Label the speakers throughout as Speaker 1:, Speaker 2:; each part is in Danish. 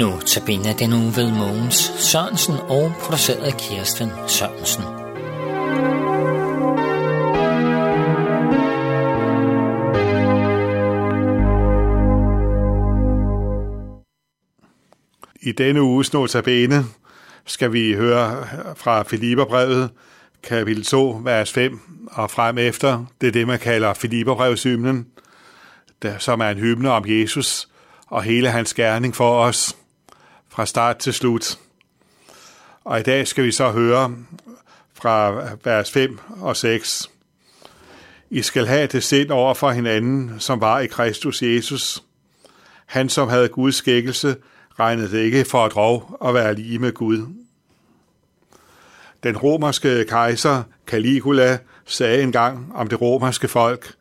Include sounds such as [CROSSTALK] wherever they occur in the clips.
Speaker 1: Nu tabiner den uge ved Mogens Sørensen og produceret af Kirsten Sørensen.
Speaker 2: I denne uges notabene skal vi høre fra Filipperbrevet, kapitel 2, vers 5 og frem efter. Det er det, man kalder Filipperbrevshymnen, som er en hymne om Jesus og hele hans gerning for os fra start til slut. Og i dag skal vi så høre fra vers 5 og 6. I skal have det sind over for hinanden, som var i Kristus Jesus. Han, som havde Guds skækkelse, regnede det ikke for et rov at være lige med Gud. Den romerske kejser Caligula sagde engang om det romerske folk,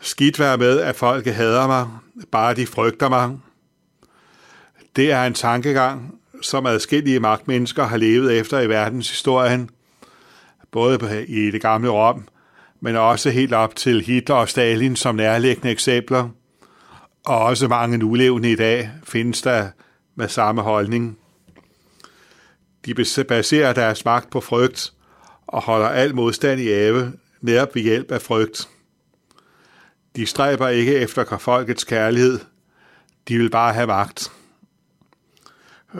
Speaker 2: Skidt være med, at folket hader mig, bare de frygter mig. Det er en tankegang, som adskillige magtmennesker har levet efter i verdenshistorien, både i det gamle Rom, men også helt op til Hitler og Stalin som nærliggende eksempler, og også mange nulevende i dag findes der med samme holdning. De baserer deres magt på frygt og holder al modstand i ave netop ved hjælp af frygt. De stræber ikke efter folkets kærlighed, de vil bare have magt.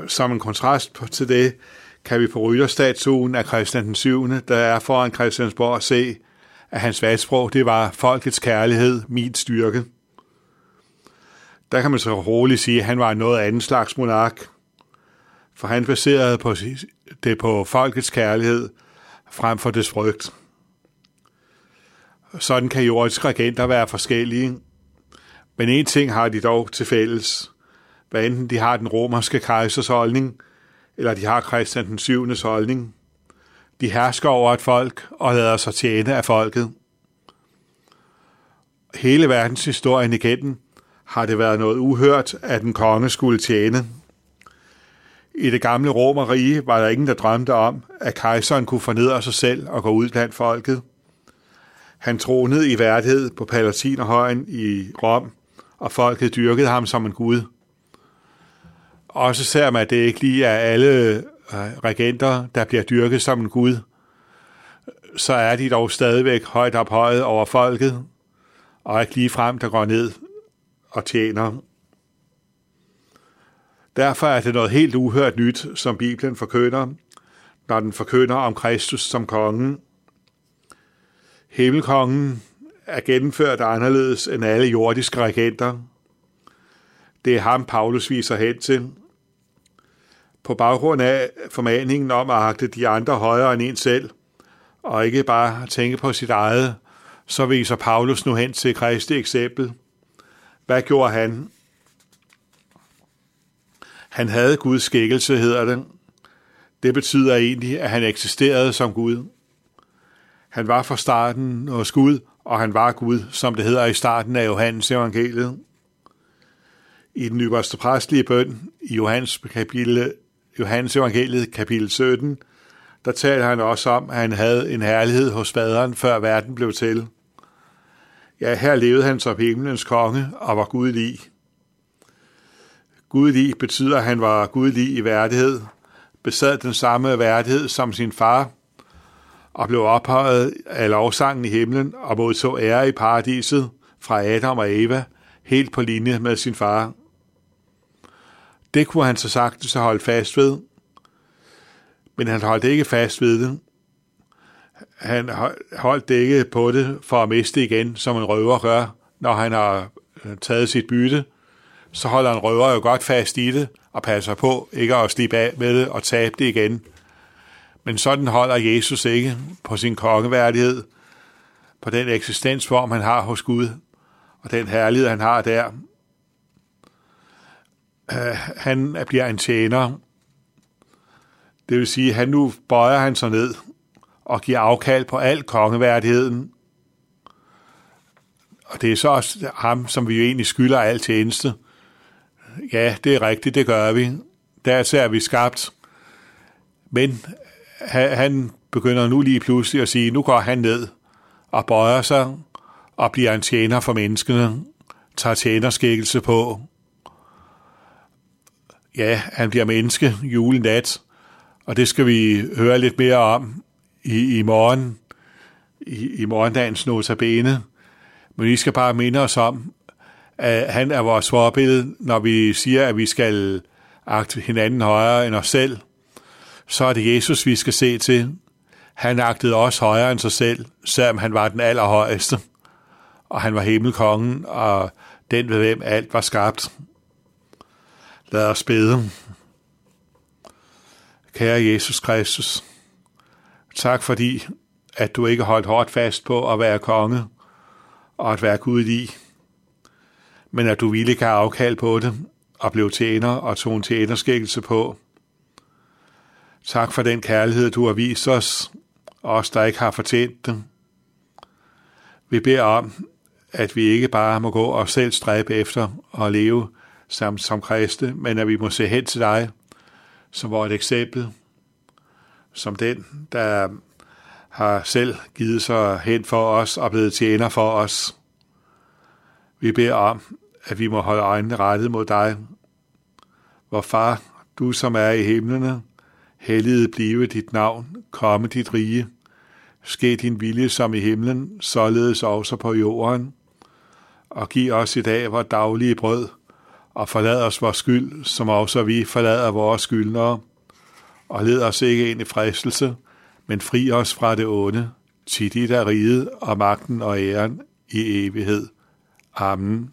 Speaker 2: Som en kontrast til det, kan vi på rytterstatuen af Christian den 7., der er foran Christiansborg, se, at hans valgsprog, det var folkets kærlighed, min styrke. Der kan man så roligt sige, at han var en noget anden slags monark, for han baserede på det på folkets kærlighed frem for dets frygt. Sådan kan jordiske regenter være forskellige, men en ting har de dog til fælles. Hvad enten de har den romerske kejsers holdning, eller de har Christian den 7. holdning. De hersker over et folk og lader sig tjene af folket. Hele verdenshistorien igennem har det været noget uhørt, at en konge skulle tjene. I det gamle Romerige var der ingen, der drømte om, at kejseren kunne fornedre sig selv og gå ud blandt folket. Han tronede i værdighed på Palatinerhøjen i Rom, og folket dyrkede ham som en gud. Også selvom at det ikke lige er alle øh, regenter, der bliver dyrket som en gud, så er de dog stadigvæk højt ophøjet over folket, og ikke lige frem, der går ned og tjener. Derfor er det noget helt uhørt nyt, som Bibelen forkynder, når den forkynder om Kristus som kongen. Himmelkongen er gennemført anderledes end alle jordiske regenter. Det er ham, Paulus viser hen til. På baggrund af formaningen om at agte de andre højere end en selv, og ikke bare tænke på sit eget, så viser Paulus nu hen til Kristi eksempel. Hvad gjorde han? Han havde Guds skikkelse, hedder det. Det betyder egentlig, at han eksisterede som Gud. Han var fra starten hos Gud, og han var Gud, som det hedder i starten af Johannes evangeliet. I den ypperste præstlige bøn i Johannes, kapitel, Johannes evangeliet kapitel 17, der taler han også om, at han havde en herlighed hos faderen, før verden blev til. Ja, her levede han som himlens konge og var gudlig. Gudlig betyder, at han var gudlig i værdighed, besad den samme værdighed som sin far, og blev ophøjet af lovsangen i himlen og modtog ære i paradiset fra Adam og Eva, helt på linje med sin far. Det kunne han så sagtens have holdt fast ved, men han holdt ikke fast ved det. Han holdt det ikke på det for at miste igen, som en røver gør, når han har øh, taget sit bytte. Så holder en røver jo godt fast i det og passer på ikke at slippe af med det og tabe det igen. Men sådan holder Jesus ikke på sin kongeværdighed, på den eksistensform, han har hos Gud, og den herlighed, han har der. [CLEARS THROAT] Han bliver en tjener. Det vil sige, at han nu bøjer han sig ned og giver afkald på al kongeværdigheden. Og det er så også ham, som vi jo egentlig skylder al tjeneste. Ja, det er rigtigt, det gør vi. Der er vi skabt. Men han begynder nu lige pludselig at sige, nu går han ned og bøjer sig og bliver en tjener for menneskene, tager tjenerskikkelse på ja, han bliver menneske julenat, og det skal vi høre lidt mere om i, i morgen, i, i morgendagens notabene. Men vi skal bare minde os om, at han er vores forbillede, når vi siger, at vi skal agte hinanden højere end os selv. Så er det Jesus, vi skal se til. Han agtede os højere end sig selv, selvom han var den allerhøjeste. Og han var himmelkongen, og den ved hvem alt var skabt. Lad os bede. Kære Jesus Kristus, tak fordi, at du ikke holdt hårdt fast på at være konge og at være Gud i, men at du ville kan afkald på det og blev tjener og tog en tjenerskikkelse på. Tak for den kærlighed, du har vist os, os der ikke har fortjent det. Vi beder om, at vi ikke bare må gå og selv stræbe efter og leve som, som kristne, men at vi må se hen til dig som var et eksempel, som den, der har selv givet sig hen for os og blevet tjener for os. Vi beder om, at vi må holde øjnene rettet mod dig. Vor far, du som er i himlene, helliget blive dit navn, komme dit rige. Ske din vilje som i himlen, således også på jorden. Og giv os i dag vores daglige brød, og forlad os vores skyld, som også vi forlader vores skyldnere. Og led os ikke ind i fristelse, men fri os fra det onde, til dit er riget og magten og æren i evighed. Amen.